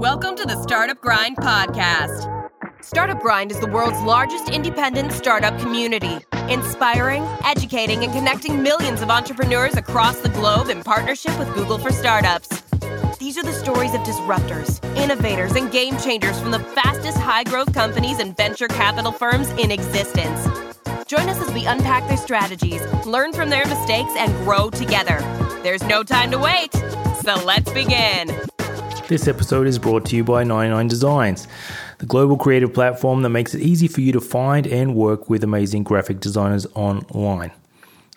Welcome to the Startup Grind podcast. Startup Grind is the world's largest independent startup community, inspiring, educating, and connecting millions of entrepreneurs across the globe in partnership with Google for Startups. These are the stories of disruptors, innovators, and game changers from the fastest high growth companies and venture capital firms in existence. Join us as we unpack their strategies, learn from their mistakes, and grow together. There's no time to wait, so let's begin. This episode is brought to you by 99 Designs, the global creative platform that makes it easy for you to find and work with amazing graphic designers online.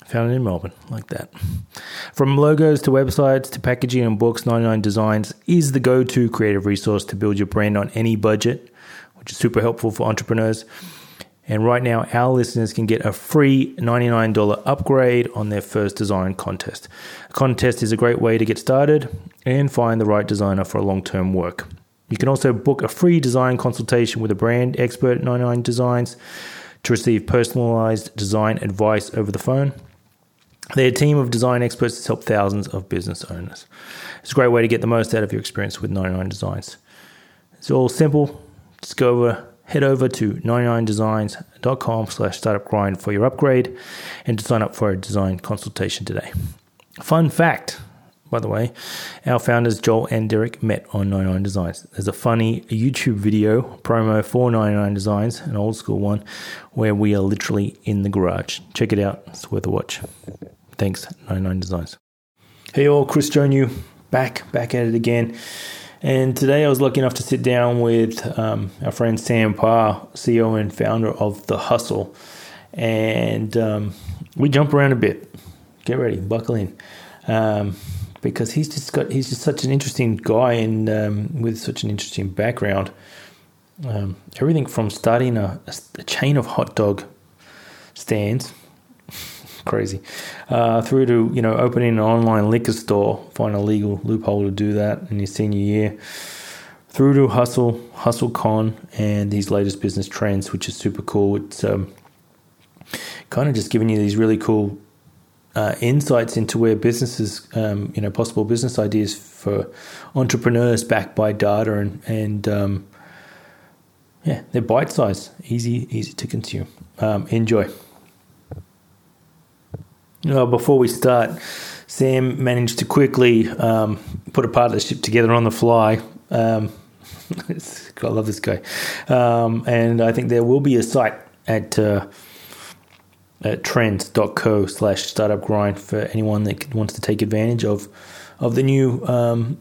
Found it in Melbourne, like that. From logos to websites to packaging and books, 99 Designs is the go to creative resource to build your brand on any budget, which is super helpful for entrepreneurs. And right now, our listeners can get a free $99 upgrade on their first design contest. A contest is a great way to get started and find the right designer for long term work. You can also book a free design consultation with a brand expert at 99 Designs to receive personalized design advice over the phone. They're team of design experts that help thousands of business owners. It's a great way to get the most out of your experience with 99 Designs. It's all simple. Just go over head over to 99designs.com slash startupgrind for your upgrade and to sign up for a design consultation today. Fun fact, by the way, our founders Joel and Derek met on 99 Designs. There's a funny YouTube video promo for 99 Designs, an old school one, where we are literally in the garage. Check it out, it's worth a watch. Thanks, 99 Designs. Hey all, Chris Jonu back, back at it again. And today I was lucky enough to sit down with um, our friend Sam Parr, CEO and founder of The Hustle. And um, we jump around a bit. Get ready, buckle in. Um, because he's just got he's just such an interesting guy and um, with such an interesting background. Um, everything from starting a, a chain of hot dog stands crazy. Uh, through to you know opening an online liquor store, find a legal loophole to do that in your senior year. Through to Hustle, Hustle Con, and his latest business trends, which is super cool. It's um, kind of just giving you these really cool uh, insights into where businesses, um, you know, possible business ideas for entrepreneurs backed by data and and um, yeah, they're bite size, easy easy to consume. Um, enjoy. Well, before we start, Sam managed to quickly um, put a partnership together on the fly. Um, I love this guy. Um, and I think there will be a site at, uh, at trends.co slash startup grind for anyone that wants to take advantage of of the new um,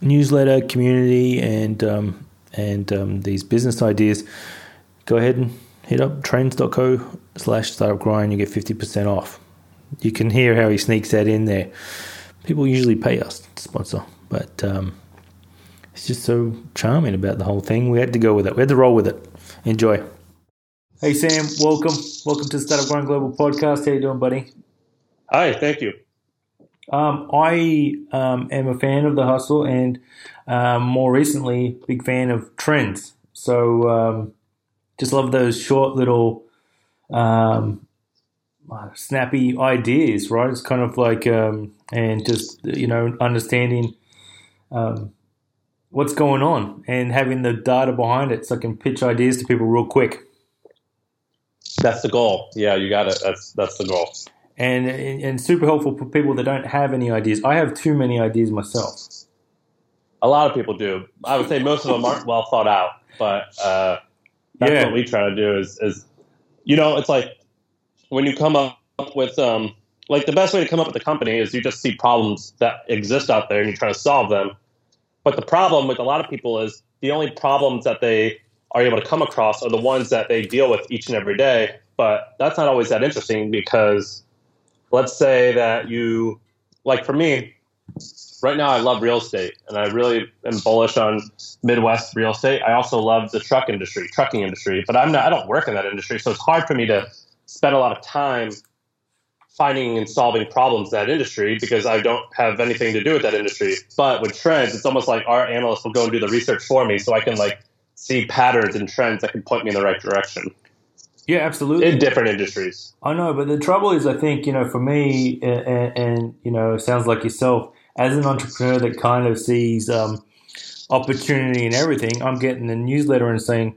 newsletter community and um, and um, these business ideas. Go ahead and hit up trends.co slash startup grind. You get 50% off you can hear how he sneaks that in there. People usually pay us to sponsor, but um, it's just so charming about the whole thing. We had to go with it. We had to roll with it. Enjoy. Hey Sam, welcome. Welcome to the Startup Grind Global podcast. How you doing, buddy? Hi, thank you. Um, I um, am a fan of the hustle, and um, more recently, big fan of trends. So um, just love those short little um, snappy ideas, right? It's kind of like, um, and just, you know, understanding um, what's going on and having the data behind it so I can pitch ideas to people real quick. That's the goal. Yeah, you got it. That's that's the goal. And, and super helpful for people that don't have any ideas. I have too many ideas myself. A lot of people do. I would say most of them aren't well thought out, but uh, that's yeah. what we try to do. Is is you know, it's like when you come up with um, like the best way to come up with a company is you just see problems that exist out there and you try to solve them. But the problem with a lot of people is the only problems that they are able to come across are the ones that they deal with each and every day. But that's not always that interesting because let's say that you, like for me, right now I love real estate and I really am bullish on Midwest real estate. I also love the truck industry, trucking industry, but I'm not, I don't work in that industry. So it's hard for me to spend a lot of time finding and solving problems in that industry because I don't have anything to do with that industry. But with trends, it's almost like our analysts will go and do the research for me so I can like see patterns and trends that can point me in the right direction. Yeah, absolutely. In different industries. I know, but the trouble is, I think, you know, for me, and, and you know, sounds like yourself, as an entrepreneur that kind of sees um, opportunity and everything, I'm getting the newsletter and saying,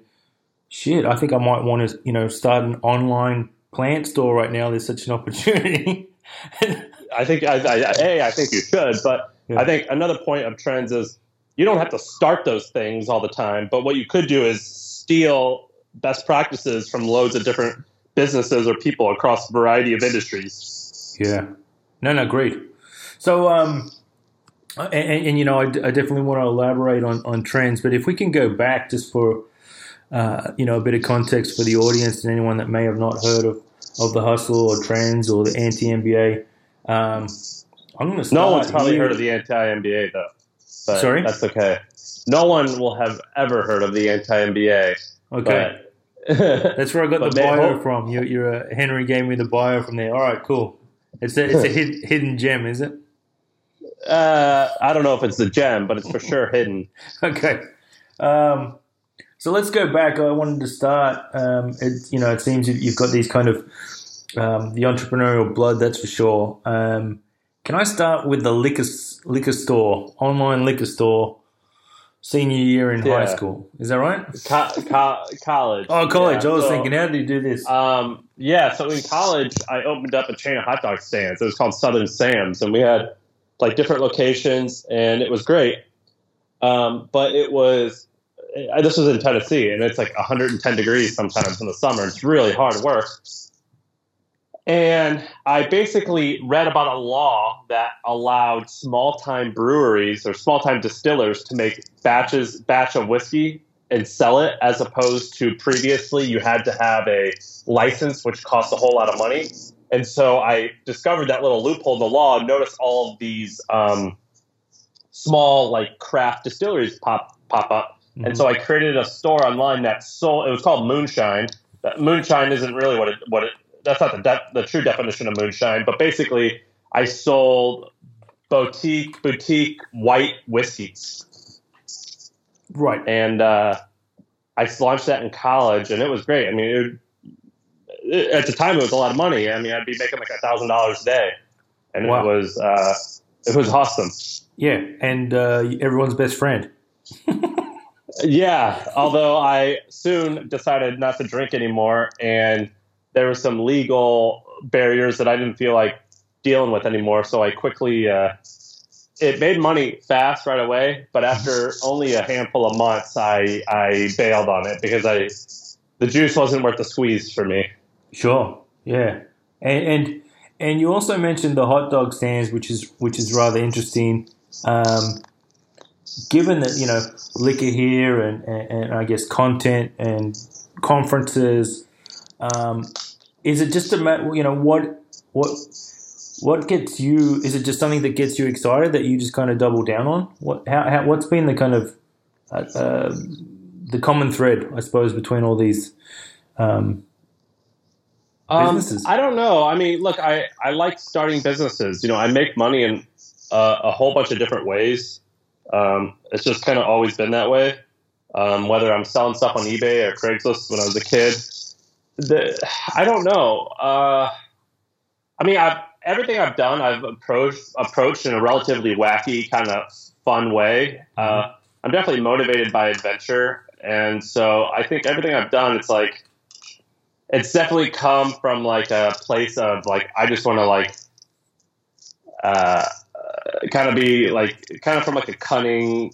"Shit, I think I might want to, you know, start an online plant store right now. There's such an opportunity." I think I, I, a I think you should, but yeah. I think another point of trends is you don't have to start those things all the time. But what you could do is steal best practices from loads of different businesses or people across a variety of industries. Yeah, no, no, great. So, um, and, and, and you know, I, I, definitely want to elaborate on on trends, but if we can go back just for uh, you know a bit of context for the audience and anyone that may have not heard of of the hustle or trends or the anti MBA. Um, I'm going to start. No one's probably here. heard of the anti MBA though. Sorry, that's okay. No one will have ever heard of the anti MBA. Okay. That's where I got the bio hope. from. You, you're a, Henry gave me the bio from there. All right, cool. It's a, it's a hid, hidden gem, is it? Uh, I don't know if it's the gem, but it's for sure hidden. okay. Um, so let's go back. I wanted to start. Um, it, you know, it seems you've got these kind of um, the entrepreneurial blood. That's for sure. Um, can I start with the liquor liquor store, online liquor store, senior year in yeah. high school? Is that right? Co- co- college. Oh, college. Yeah. I was so, thinking, how did you do this? Um, yeah. So in college, I opened up a chain of hot dog stands. It was called Southern Sam's, and we had like different locations, and it was great. Um, but it was this was in Tennessee, and it's like 110 degrees sometimes in the summer. It's really hard work. And I basically read about a law that allowed small time breweries or small time distillers to make batches batch of whiskey and sell it as opposed to previously you had to have a license which cost a whole lot of money. And so I discovered that little loophole in the law and noticed all of these um, small like craft distilleries pop pop up. Mm-hmm. And so I created a store online that sold it was called Moonshine. Moonshine isn't really what it what it that's not the de- the true definition of moonshine, but basically, I sold boutique boutique white whiskeys. Right. And uh, I launched that in college, and it was great. I mean, it, it, at the time, it was a lot of money. I mean, I'd be making like a thousand dollars a day, and wow. it was uh, it was awesome. Yeah, and uh, everyone's best friend. yeah, although I soon decided not to drink anymore, and there were some legal barriers that I didn't feel like dealing with anymore. So I quickly, uh, it made money fast right away, but after only a handful of months, I, I bailed on it because I, the juice wasn't worth the squeeze for me. Sure. Yeah. And, and, and you also mentioned the hot dog stands, which is, which is rather interesting. Um, given that, you know, liquor here and, and, and I guess content and conferences, um, is it just a matter, you know, what what what gets you? Is it just something that gets you excited that you just kind of double down on? What how, how what's been the kind of uh, uh, the common thread, I suppose, between all these um, um businesses? Um, I don't know. I mean, look, I I like starting businesses. You know, I make money in uh, a whole bunch of different ways. Um, it's just kind of always been that way. Um, whether I'm selling stuff on eBay or Craigslist when I was a kid, the I don't know. Uh, I mean, I've everything I've done, I've approached approached in a relatively wacky kind of fun way. Uh, mm-hmm. I'm definitely motivated by adventure, and so I think everything I've done, it's like it's definitely come from like a place of like I just want to like uh, kind of be like kind of from like a cunning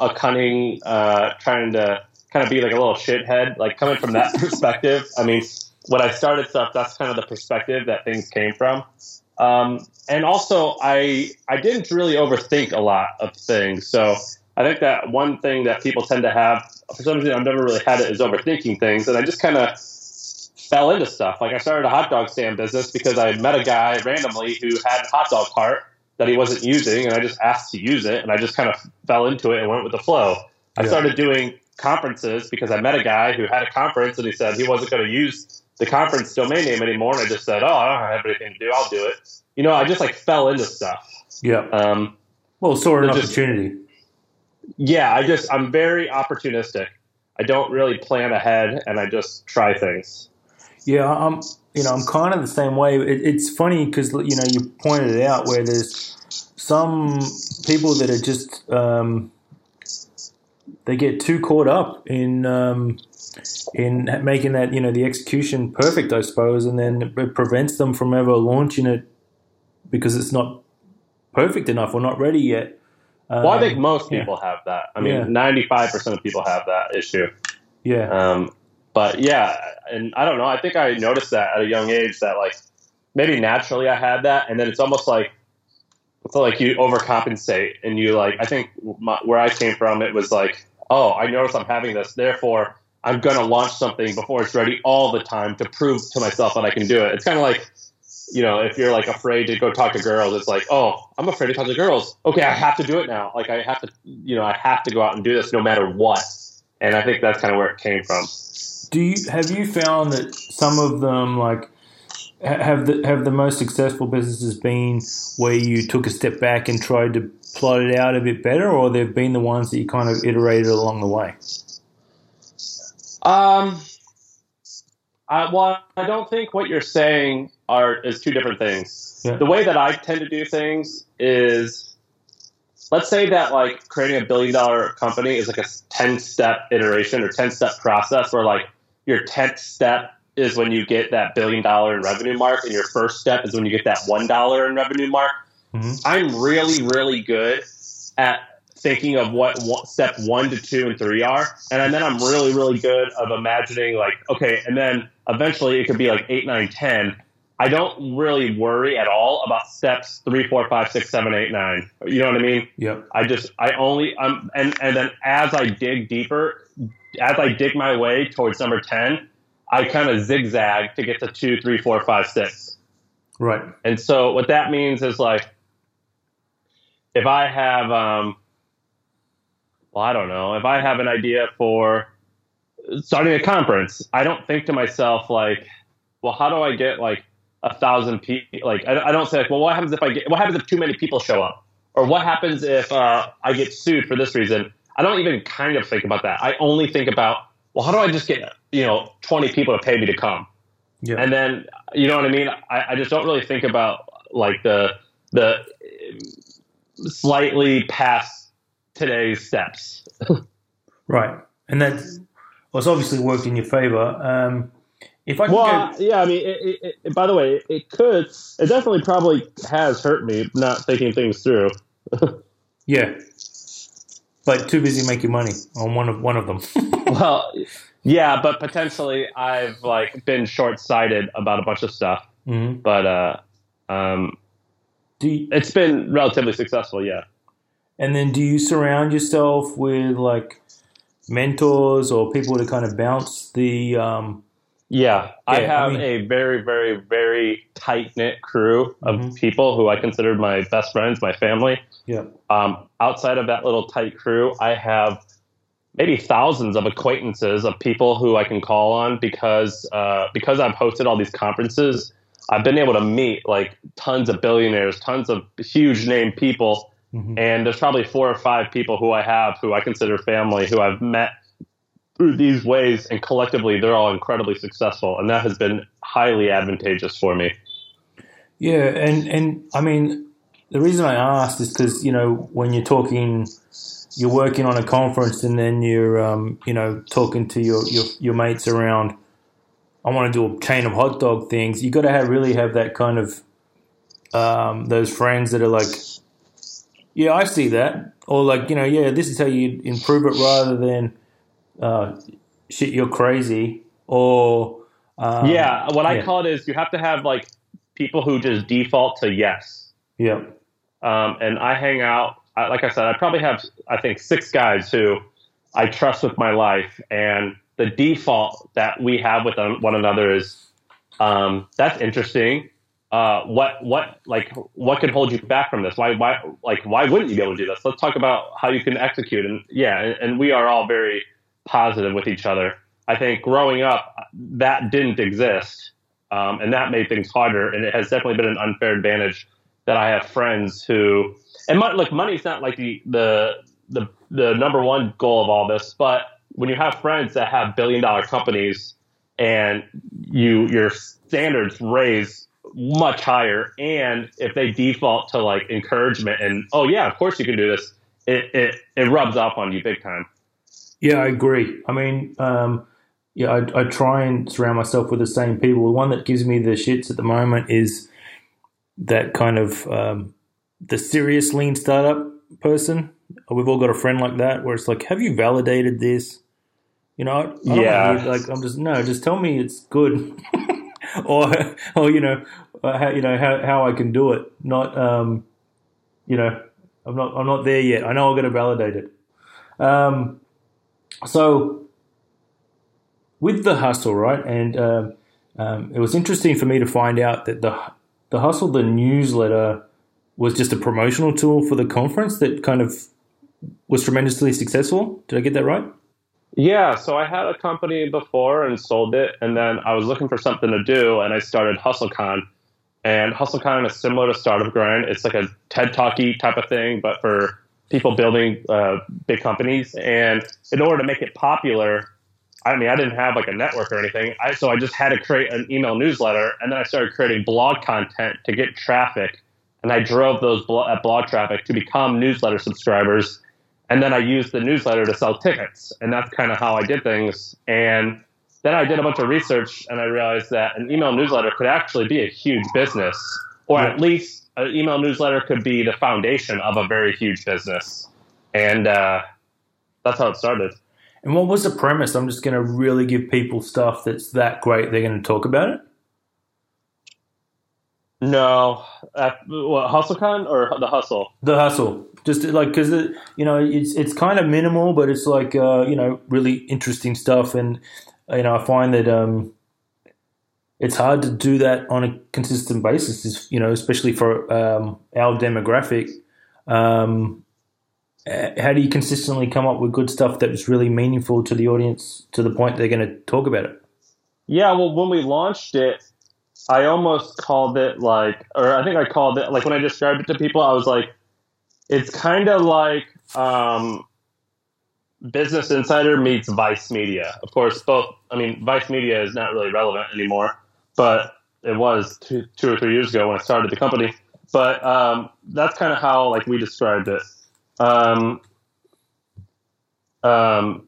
a cunning uh, trying to kind of be like a little shithead, like coming from that perspective. I mean, when I started stuff, that's kind of the perspective that things came from. Um, and also, I I didn't really overthink a lot of things. So I think that one thing that people tend to have, for some reason, I've never really had it, is overthinking things, and I just kind of fell into stuff. Like I started a hot dog stand business because I met a guy randomly who had a hot dog cart that he wasn't using, and I just asked to use it, and I just kind of fell into it and went with the flow. I started doing conferences because I met a guy who had a conference and he said he wasn't going to use the conference domain name anymore. And I just said, oh, I don't have anything to do. I'll do it. You know, I just like fell into stuff. Yeah. Um, well, sort of an opportunity. Yeah, I just I'm very opportunistic. I don't really plan ahead, and I just try things. Yeah, I'm. You know, I'm kind of the same way. It, it's funny because you know you pointed it out where there's some people that are just um, they get too caught up in um, in making that you know the execution perfect, I suppose, and then it prevents them from ever launching it because it's not perfect enough or not ready yet. Um, well, I think most people yeah. have that. I mean, ninety-five yeah. percent of people have that issue. Yeah. Um, but yeah, and I don't know. I think I noticed that at a young age that like maybe naturally I had that, and then it's almost like it's like you overcompensate and you like. I think my, where I came from, it was like, oh, I notice I'm having this, therefore I'm to launch something before it's ready all the time to prove to myself that I can do it. It's kind of like, you know, if you're like afraid to go talk to girls, it's like, oh, I'm afraid to talk to girls. Okay, I have to do it now. Like I have to, you know, I have to go out and do this no matter what. And I think that's kind of where it came from. Do you have you found that some of them like have the have the most successful businesses been where you took a step back and tried to plot it out a bit better, or they've been the ones that you kind of iterated along the way? Um, I, well, I don't think what you're saying are is two different things. Yeah. The way that I tend to do things is, let's say that like creating a billion dollar company is like a ten step iteration or ten step process where like your tenth step is when you get that billion dollar in revenue mark, and your first step is when you get that one dollar in revenue mark. Mm-hmm. I'm really, really good at thinking of what step one to two and three are, and then I'm really, really good of imagining like, okay, and then eventually it could be like eight, nine, ten. I don't really worry at all about steps three, four, five, six, seven, eight, nine. You know what I mean? Yep. I just, I only, um, and and then as I dig deeper, as I dig my way towards number ten, I kind of zigzag to get to two, three, four, five, six. Right. And so what that means is like, if I have, um, well, I don't know, if I have an idea for starting a conference, I don't think to myself like, well, how do I get like a thousand people? Like, I, I, don't say like, well, what happens if I get, what happens if too many people show up? Or what happens if uh, I get sued for this reason? I don't even kind of think about that. I only think about, well, how do I just get, you know, 20 people to pay me to come? Yeah. And then, you know what I mean? I, I just don't really think about like the, the slightly past today's steps. right. And that's, well, it's obviously worked in your favor. Um, if I well, go- yeah, I mean, it, it, it, by the way, it could, it definitely probably has hurt me not thinking things through. yeah, but too busy making money on one of one of them. well, yeah, but potentially I've like been short sighted about a bunch of stuff. Mm-hmm. But uh, um, you, it's been relatively successful, yeah. And then, do you surround yourself with like mentors or people to kind of bounce the? Um, yeah, I have I mean, a very, very, very tight knit crew of mm-hmm. people who I consider my best friends, my family. Yeah. Um, outside of that little tight crew, I have maybe thousands of acquaintances of people who I can call on because uh, because I've hosted all these conferences. I've been able to meet like tons of billionaires, tons of huge name people, mm-hmm. and there's probably four or five people who I have who I consider family who I've met through these ways, and collectively they're all incredibly successful, and that has been highly advantageous for me. Yeah, and and I mean the reason I asked is because you know when you're talking, you're working on a conference, and then you're um, you know talking to your, your your mates around. I want to do a chain of hot dog things. You got to have really have that kind of um, those friends that are like, yeah, I see that, or like you know, yeah, this is how you improve it, rather than uh, shit, you're crazy, or um, yeah, what I call it is you have to have like people who just default to yes. Yep. Um, and I hang out, like I said, I probably have, I think, six guys who I trust with my life. And the default that we have with one another is um, that's interesting. Uh, what what like what could hold you back from this? Why why like why wouldn't you be able to do this? Let's talk about how you can execute. And yeah, and, and we are all very positive with each other. I think growing up that didn't exist, um, and that made things harder. And it has definitely been an unfair advantage that I have friends who, and money, look, money's not like the, the, the, the number one goal of all this, but when you have friends that have billion dollar companies and you, your standards raise much higher. And if they default to like encouragement and, oh yeah, of course you can do this, it, it, it rubs off on you big time. Yeah, I agree. I mean, um, yeah, I, I try and surround myself with the same people. The one that gives me the shits at the moment is that kind of um, the serious lean startup person. We've all got a friend like that where it's like, have you validated this? You know, I don't Yeah. like I'm just no, just tell me it's good, or or you know, uh, how, you know how how I can do it. Not um, you know, I'm not I'm not there yet. I know I'm going to validate it. Um, so with the hustle, right? And um, um, it was interesting for me to find out that the the hustle, the newsletter, was just a promotional tool for the conference that kind of was tremendously successful. Did I get that right? Yeah, so I had a company before and sold it, and then I was looking for something to do, and I started HustleCon. And HustleCon is similar to Startup Grind. It's like a TED Talky type of thing, but for people building uh, big companies. And in order to make it popular, I mean, I didn't have like a network or anything, I, so I just had to create an email newsletter, and then I started creating blog content to get traffic, and I drove those that blog traffic to become newsletter subscribers. And then I used the newsletter to sell tickets, and that's kind of how I did things. And then I did a bunch of research, and I realized that an email newsletter could actually be a huge business, or at least an email newsletter could be the foundation of a very huge business. And uh, that's how it started. And what was the premise? I'm just going to really give people stuff that's that great. They're going to talk about it. No, uh, what, HustleCon or the Hustle? The hustle, just like because it, you know it's it's kind of minimal, but it's like uh, you know really interesting stuff, and you know I find that um, it's hard to do that on a consistent basis. You know, especially for um, our demographic. Um, how do you consistently come up with good stuff that's really meaningful to the audience to the point they're going to talk about it? Yeah, well, when we launched it, I almost called it like, or I think I called it like when I described it to people, I was like, it's kind of like um, Business Insider meets Vice Media. Of course, both. I mean, Vice Media is not really relevant anymore, but it was two, two or three years ago when I started the company. But um, that's kind of how like we described it. Um, um,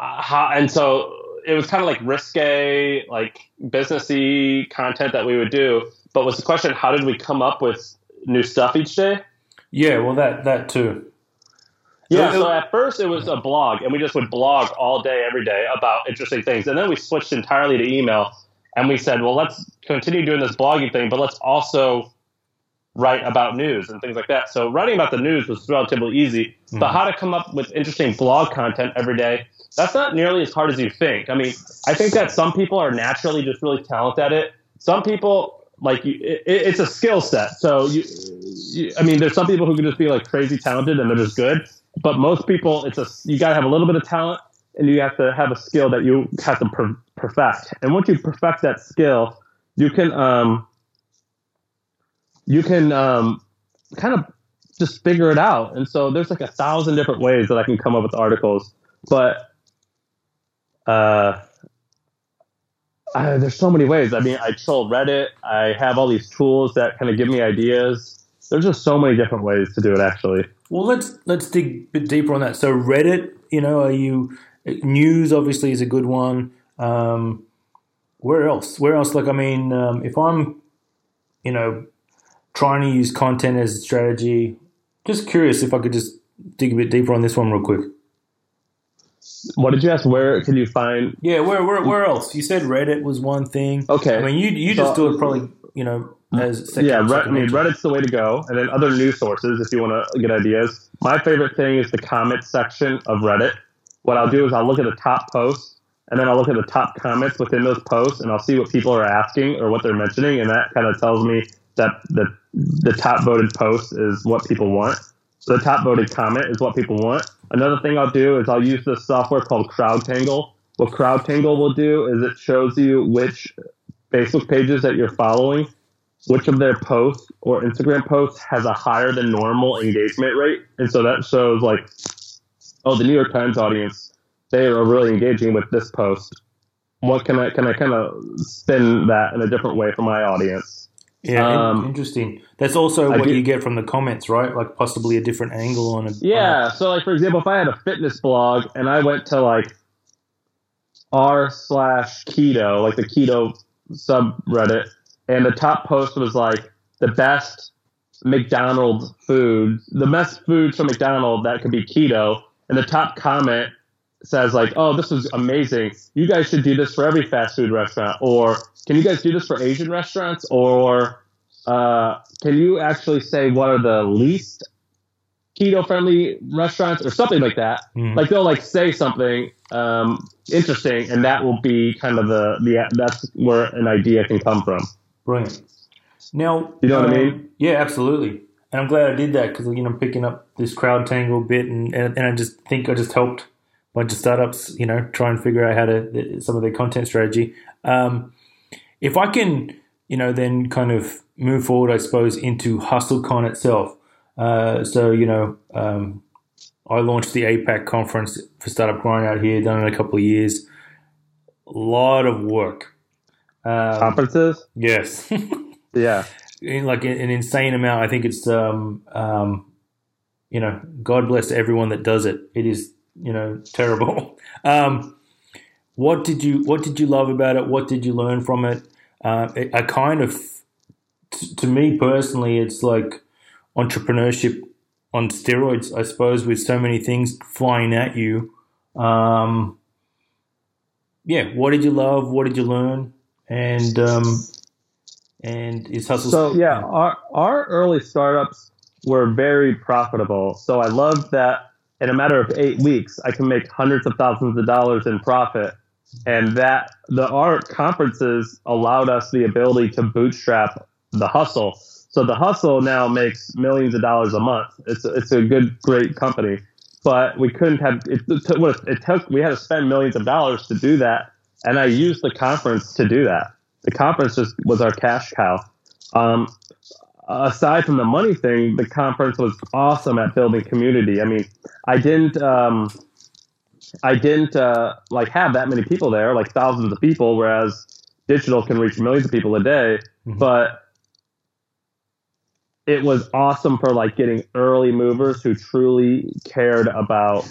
how, and so it was kind of like risque, like businessy content that we would do. But was the question, how did we come up with new stuff each day? Yeah, well, that that too. Yeah, so at first it was a blog, and we just would blog all day, every day about interesting things. And then we switched entirely to email, and we said, well, let's continue doing this blogging thing, but let's also write about news and things like that. So writing about the news was relatively easy, but hmm. how to come up with interesting blog content every day, that's not nearly as hard as you think. I mean, I think that some people are naturally just really talented at it. Some people like you, it, it's a skill set. So you, you, I mean, there's some people who can just be like crazy talented and they're just good. But most people, it's a you got to have a little bit of talent you have to have a skill that you have to per- perfect. And once you perfect that skill, you can um, you can um, kind of just figure it out. And so there's like a thousand different ways that I can come up with articles, but uh, I, there's so many ways. I mean, I troll Reddit. I have all these tools that kind of give me ideas. There's just so many different ways to do it. Actually, Well, let's let's dig a bit deeper on that. So Reddit, you know, are you news? Obviously, is a good one. Um, where else? Where else? Like, I mean, um, if I'm, you know, trying to use content as a strategy, just curious if I could just dig a bit deeper on this one real quick. what did you ask? Where can you find? Yeah, where where where else? You said Reddit was one thing. Okay. I mean, you you just So- do it probably, you know, as second, yeah, Red, I mean. Reddit's the way to go, and then other news sources if you want to get ideas. My favorite thing is the comment section of Reddit. What I'll do is I'll look at the top posts, and then I'll look at the top comments within those posts, and I'll see what people are asking or what they're mentioning, and that kind of tells me that the the top voted post is what people want. So the top voted comment is what people want. Another thing I'll do is I'll use this software called CrowdTangle. What CrowdTangle will do is it shows you which Facebook pages that you're following which of their posts or Instagram posts has a higher than normal engagement rate. And so that shows like, oh, the New York Times audience, they are really engaging with this post. What can I can I kind of spin that in a different way for my audience? Yeah, um, interesting. That's also what you get from the comments, right? Like possibly a different angle on it. Yeah. so, like for example, if I had a fitness blog and I went to like r slash keto, like the keto subreddit, and the top post was like the best McDonald's food, the best foods from McDonald's that could be keto, and the top comment says like, "Oh, this is amazing. You guys should do this for every fast food restaurant." Or, "Can you guys do this for Asian restaurants?" Or, uh, "Can you actually say what are the least keto friendly restaurants?" Or something like that. Mm. Like they'll like say something um, interesting, and that will be kind of the the that's where an idea can come from. Brilliant. Now, you know um, what I um, mean? Yeah, absolutely. And I'm glad I did that because you know I'm picking up this CrowdTangle bit, and, and, and I just think I just helped a bunch of startups, you know, try and figure out how to some of their content strategy. Um, if I can, you know, then kind of move forward, I suppose, into HustleCon itself. Uh, so you know, um, I launched the APAC conference for Startup Grind out here, done in a couple of years. A lot of work. Um, Conferences? Yes. yeah. Like an insane amount. I think it's, um, um, you know, God bless everyone that does it. It is, you know, terrible. um, what did you What did you love about it? What did you learn from it? Uh, I kind of, t- to me personally, it's like entrepreneurship on steroids, I suppose, with so many things flying at you. Um, yeah, what did you love? What did you learn? And um, and is hustle. So yeah, our our early startups were very profitable. So I love that in a matter of eight weeks, I can make hundreds of thousands of dollars in profit, and that the our conferences allowed us the ability to bootstrap the hustle so the hustle now makes millions of dollars a month. It's it's a good, great company, but we couldn't have it. It, it took we had to spend millions of dollars to do that, and I used the conference to do that. The conference just was our cash cow. Um, aside from the money thing, the conference was awesome at building community. I mean, I didn't. Um, I didn't uh, like have that many people there, like thousands of people, whereas digital can reach millions of people a day. Mm-hmm. But it was awesome for like getting early movers who truly cared about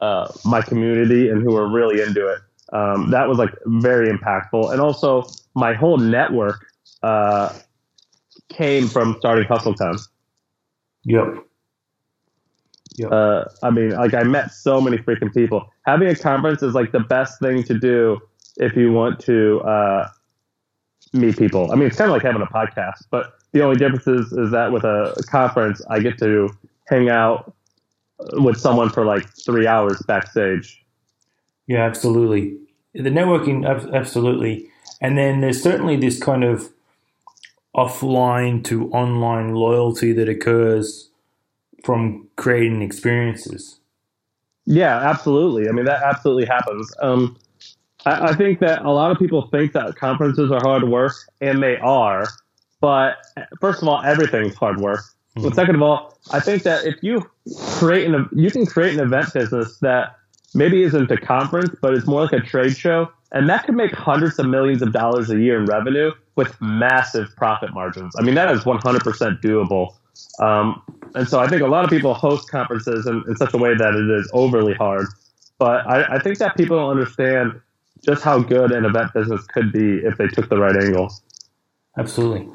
uh, my community and who were really into it. Um, that was like very impactful, and also my whole network uh, came from starting HustleCon. Yep. Yep. Uh, I mean, like I met so many freaking people. Having a conference is like the best thing to do if you want to uh, meet people. I mean, it's kind of like having a podcast, but the only difference is, is that with a conference, I get to hang out with someone for like three hours backstage. Yeah, absolutely. The networking, absolutely. And then there's certainly this kind of offline to online loyalty that occurs from creating experiences. Yeah, absolutely. I mean, that absolutely happens. Um, I, I think that a lot of people think that conferences are hard work, and they are. But first of all, everything's hard work. Mm-hmm. But second of all, I think that if you create an you can create an event business that maybe isn't a conference, but it's more like a trade show, and that could make hundreds of millions of dollars a year in revenue with massive profit margins. I mean, that is 100% doable. Um, and so I think a lot of people host conferences in, in such a way that it is overly hard. But I, I think that people don't understand just how good an event business could be if they took the right angle. Absolutely.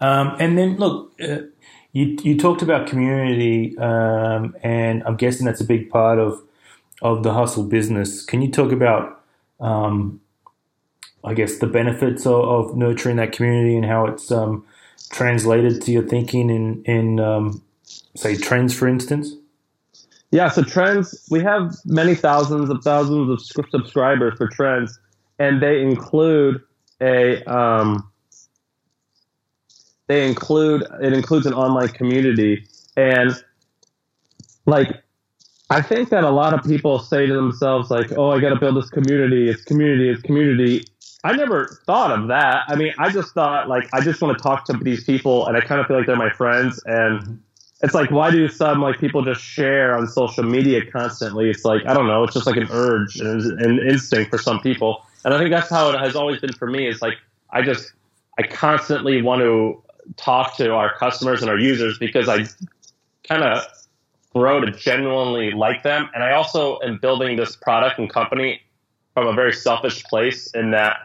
Um, and then look, uh, you you talked about community, um, and I'm guessing that's a big part of of the hustle business. Can you talk about, um, I guess, the benefits of, of, nurturing that community and how it's um, translated to your thinking in in um, say trends, for instance? Yeah, so trends, we have many thousands of thousands of subscribers for trends, and they include a um, they include it includes an online community and like I think that a lot of people say to themselves like, "Oh, I got to build this community. It's community. It's community." I never thought of that. I mean, I just thought like I just want to talk to these people, and I kind of feel like they're my friends. And it's like, why do some like people just share on social media constantly? It's like I don't know. It's just like an urge and an instinct for some people, and I think that's how it has always been for me. It's like I just I constantly want to talk to our customers and our users because I kind of grow to genuinely like them. And I also am building this product and company from a very selfish place in that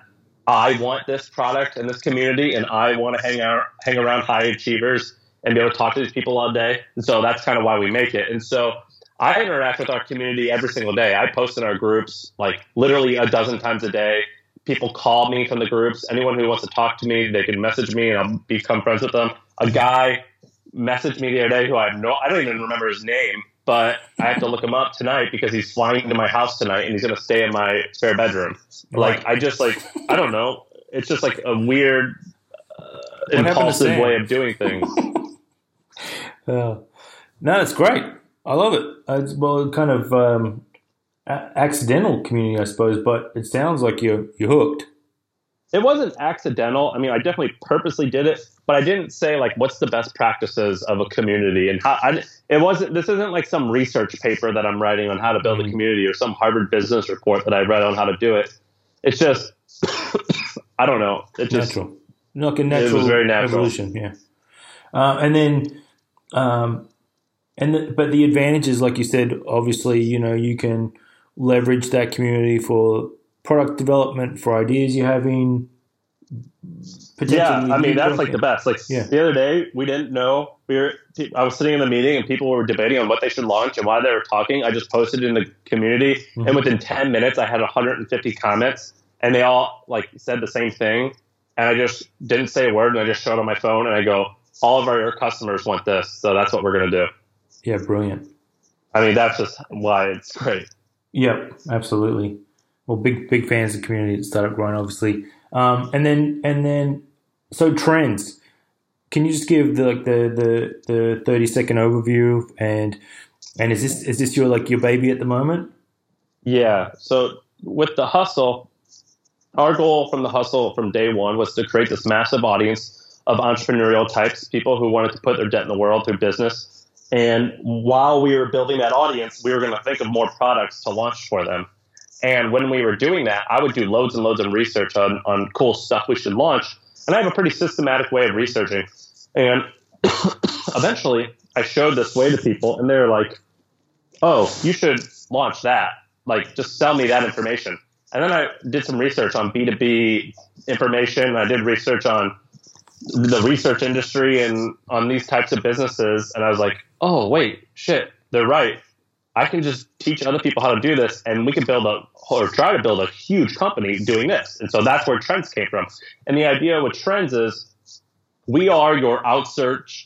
I want this product and this community and I want to hang out, hang around high achievers and be able to talk to these people all day. And so that's kind of why we make it. And so I interact with our community every single day. I post in our groups like literally a dozen times a day. People call me from the groups. Anyone who wants to talk to me, they can message me and I'll become friends with them. A guy messaged me the other day who I have no, I don't even remember his name, but I have to look him up tonight because he's flying to my house tonight and he's going to stay in my spare bedroom. Like, I just like, I don't know. It's just like a weird, uh, impulsive way of doing things. uh, no, it's great. I love it. It's, well, kind of um, a- accidental community, I suppose, but it sounds like you're, you're hooked. It wasn't accidental. I mean, I definitely purposely did it but I didn't say like what's the best practices of a community and how. I, it wasn't. This isn't like some research paper that I'm writing on how to build a mm-hmm. community or some Harvard Business report that I read on how to do it. It's just I don't know. It's just natural, like a natural, it was very natural. evolution. Yeah, uh, and then. Um, and the, but the advantages, like you said, obviously, you know, you can leverage that community for product development, for ideas you're having, yeah, I mean that's like the best. Like yeah. the other day, we didn't know we were. I was sitting in the meeting and people were debating on what they should launch and why they were talking. I just posted in the community, mm-hmm. and within ten minutes, I had 150 comments, and they all like said the same thing. And I just didn't say a word, and I just showed on my phone, and I go, "All of our customers want this, so that's what we're gonna do." Yeah, brilliant. I mean, that's just why it's great. Yep, absolutely. Well, big big fans of the community startup grind, obviously. Um, and then and then so trends. Can you just give the like the the, the thirty second overview and and is this is this your like your baby at the moment? Yeah. So with the hustle, our goal from the hustle from day one was to create this massive audience of entrepreneurial types, people who wanted to put their debt in the world through business. And while we were building that audience, we were going to think of more products to launch for them. And when we were doing that, I would do loads and loads of research on, on cool stuff we should launch. And I have a pretty systematic way of researching. And eventually, I showed this way to people, and they're like, oh, you should launch that. Like, just sell me that information. And then I did some research on B2B information. I did research on the research industry and on these types of businesses. And I was like, oh, wait, shit, they're right. I can just teach other people how to do this, and we can build a or try to build a huge company doing this. And so that's where Trends came from. And the idea with Trends is we are your outsourced,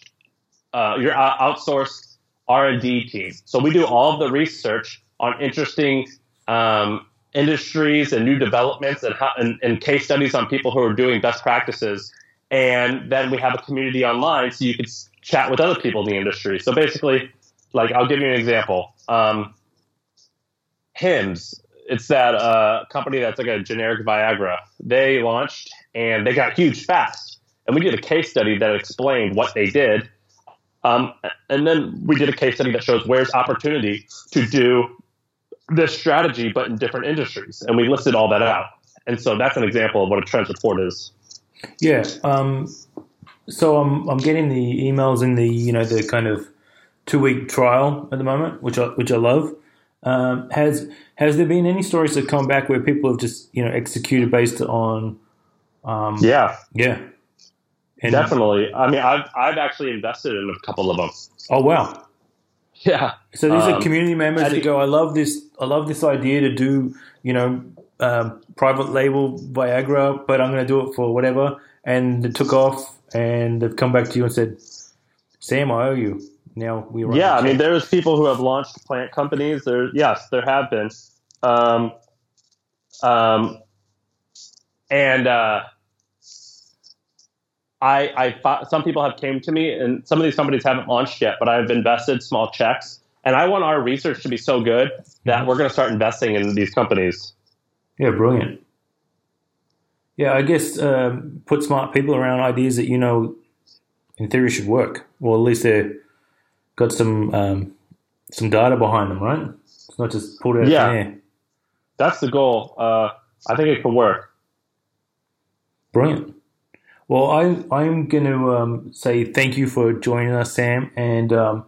uh, your outsourced R and D team. So we do all of the research on interesting um, industries and new developments and, how, and, and case studies on people who are doing best practices. And then we have a community online so you can chat with other people in the industry. So basically, like I'll give you an example. Um, Hims, it's that uh, company that's like a generic Viagra. They launched and they got huge fast. And we did a case study that explained what they did. Um, and then we did a case study that shows where's opportunity to do this strategy, but in different industries. And we listed all that out. And so that's an example of what a trends report is. Yeah. Um, so I'm, I'm getting the emails and the, you know, the kind of two week trial at the moment, which I which I love. Um, has has there been any stories that come back where people have just you know executed based on? Um, yeah, yeah, and, definitely. I mean, I've I've actually invested in a couple of them. Oh wow! Yeah. So these um, are community members that go, I love this. I love this idea to do you know um, private label Viagra, but I'm going to do it for whatever. And it took off, and they've come back to you and said, Sam, I owe you now we were yeah i mean there's people who have launched plant companies. There yes there have been. Um, um, and uh, I, I some people have came to me and some of these companies haven't launched yet but i've invested small checks. And i want our research to be so good that mm-hmm. we're going to start investing in these companies. Yeah brilliant. Yeah i guess um, put smart people around ideas that you know in theory should work or at least they're got some um, some data behind them, right? It's not just pulled out yeah. air. That's the goal. Uh, I think it could work. Brilliant. Well, I I'm going to um, say thank you for joining us, Sam. And um,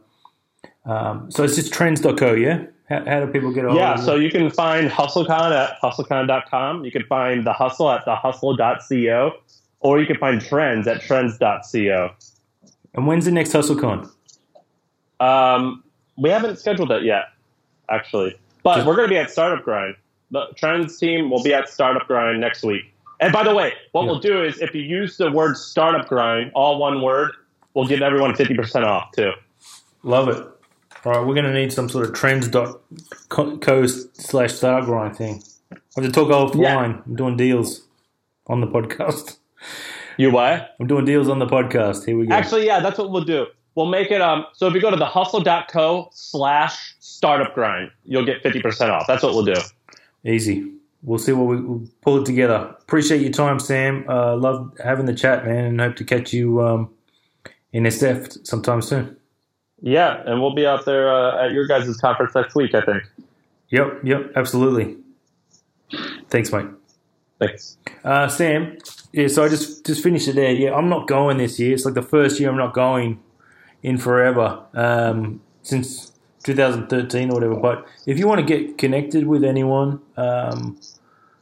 um, so it's just trends.co, yeah? How, how do people get on? Yeah, so you can find HustleCon at hustlecon.com. You can find The Hustle at thehustle.co, or you can find Trends at trends.co. And when's the next HustleCon? Um, we haven't scheduled it yet, actually. But we're going to be at Startup Grind. The Trends team will be at Startup Grind next week. And by the way, what yeah. we'll do is if you use the word Startup Grind, all one word, we'll give everyone 50% off too. Love it. All right, we're going to need some sort of trends.co slash startup grind thing. I have to talk offline. Yeah. I'm doing deals on the podcast. You what? I'm doing deals on the podcast. Here we go. Actually, yeah, that's what we'll do. We'll make it um so if you go to the hustle.co slash startup grind, you'll get 50% off. That's what we'll do. Easy. We'll see what we we'll pull it together. Appreciate your time, Sam. Uh, love having the chat, man, and hope to catch you um, in SF sometime soon. Yeah, and we'll be out there uh, at your guys' conference next week, I think. Yep, yep, absolutely. Thanks, mate. Thanks. Uh, Sam, yeah, so I just just finished it there. Yeah, I'm not going this year. It's like the first year I'm not going in forever um, since 2013 or whatever. But if you want to get connected with anyone, um,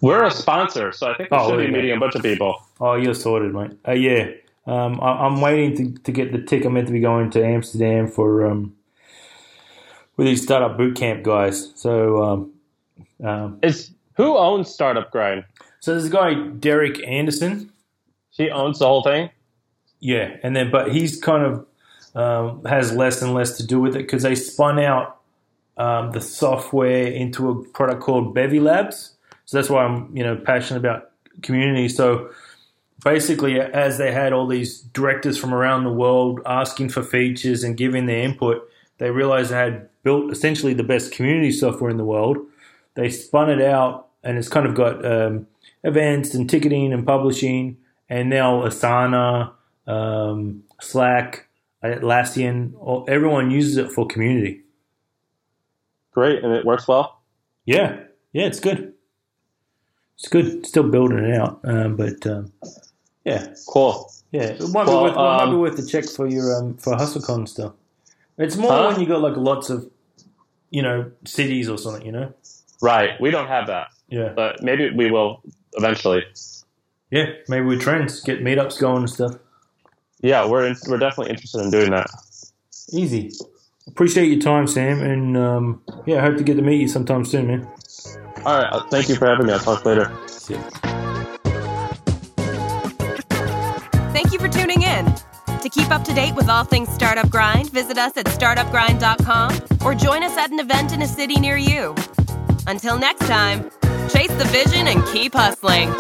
we're a sponsor, so I think we oh, should be meeting a bunch of people. Oh, you're sorted, mate. Uh, yeah, um, I, am waiting to, to get the tick. I'm meant to be going to Amsterdam for um, with these startup bootcamp guys. So, um, um, is who owns Startup Grind? So there's a guy Derek Anderson. He owns the whole thing. Yeah, and then but he's kind of um, has less and less to do with it because they spun out um, the software into a product called Bevy Labs. So that's why I'm you know passionate about community. So basically, as they had all these directors from around the world asking for features and giving their input, they realized they had built essentially the best community software in the world. They spun it out, and it's kind of got um, events and ticketing and publishing, and now Asana, um, Slack, Atlassian, everyone uses it for community. Great, and it works well. Yeah, yeah, it's good. It's good. Still building it out, um, but um, yeah, cool. Yeah, it might, well, be worth, um, might be um, worth the check for your um, for HustleCon stuff. It's more huh? when you got like lots of, you know, cities or something. You know. Right. We don't have that. Yeah. But maybe we will eventually. Yeah, maybe we trends get meetups going and stuff. Yeah, we're in, we're definitely interested in doing that. Easy. Appreciate your time, Sam, and um, yeah, I hope to get to meet you sometime soon, man. All right. Thank you for having me. I'll talk later. See you. Thank you for tuning in. To keep up to date with all things Startup Grind, visit us at startupgrind.com or join us at an event in a city near you. Until next time, chase the vision and keep hustling.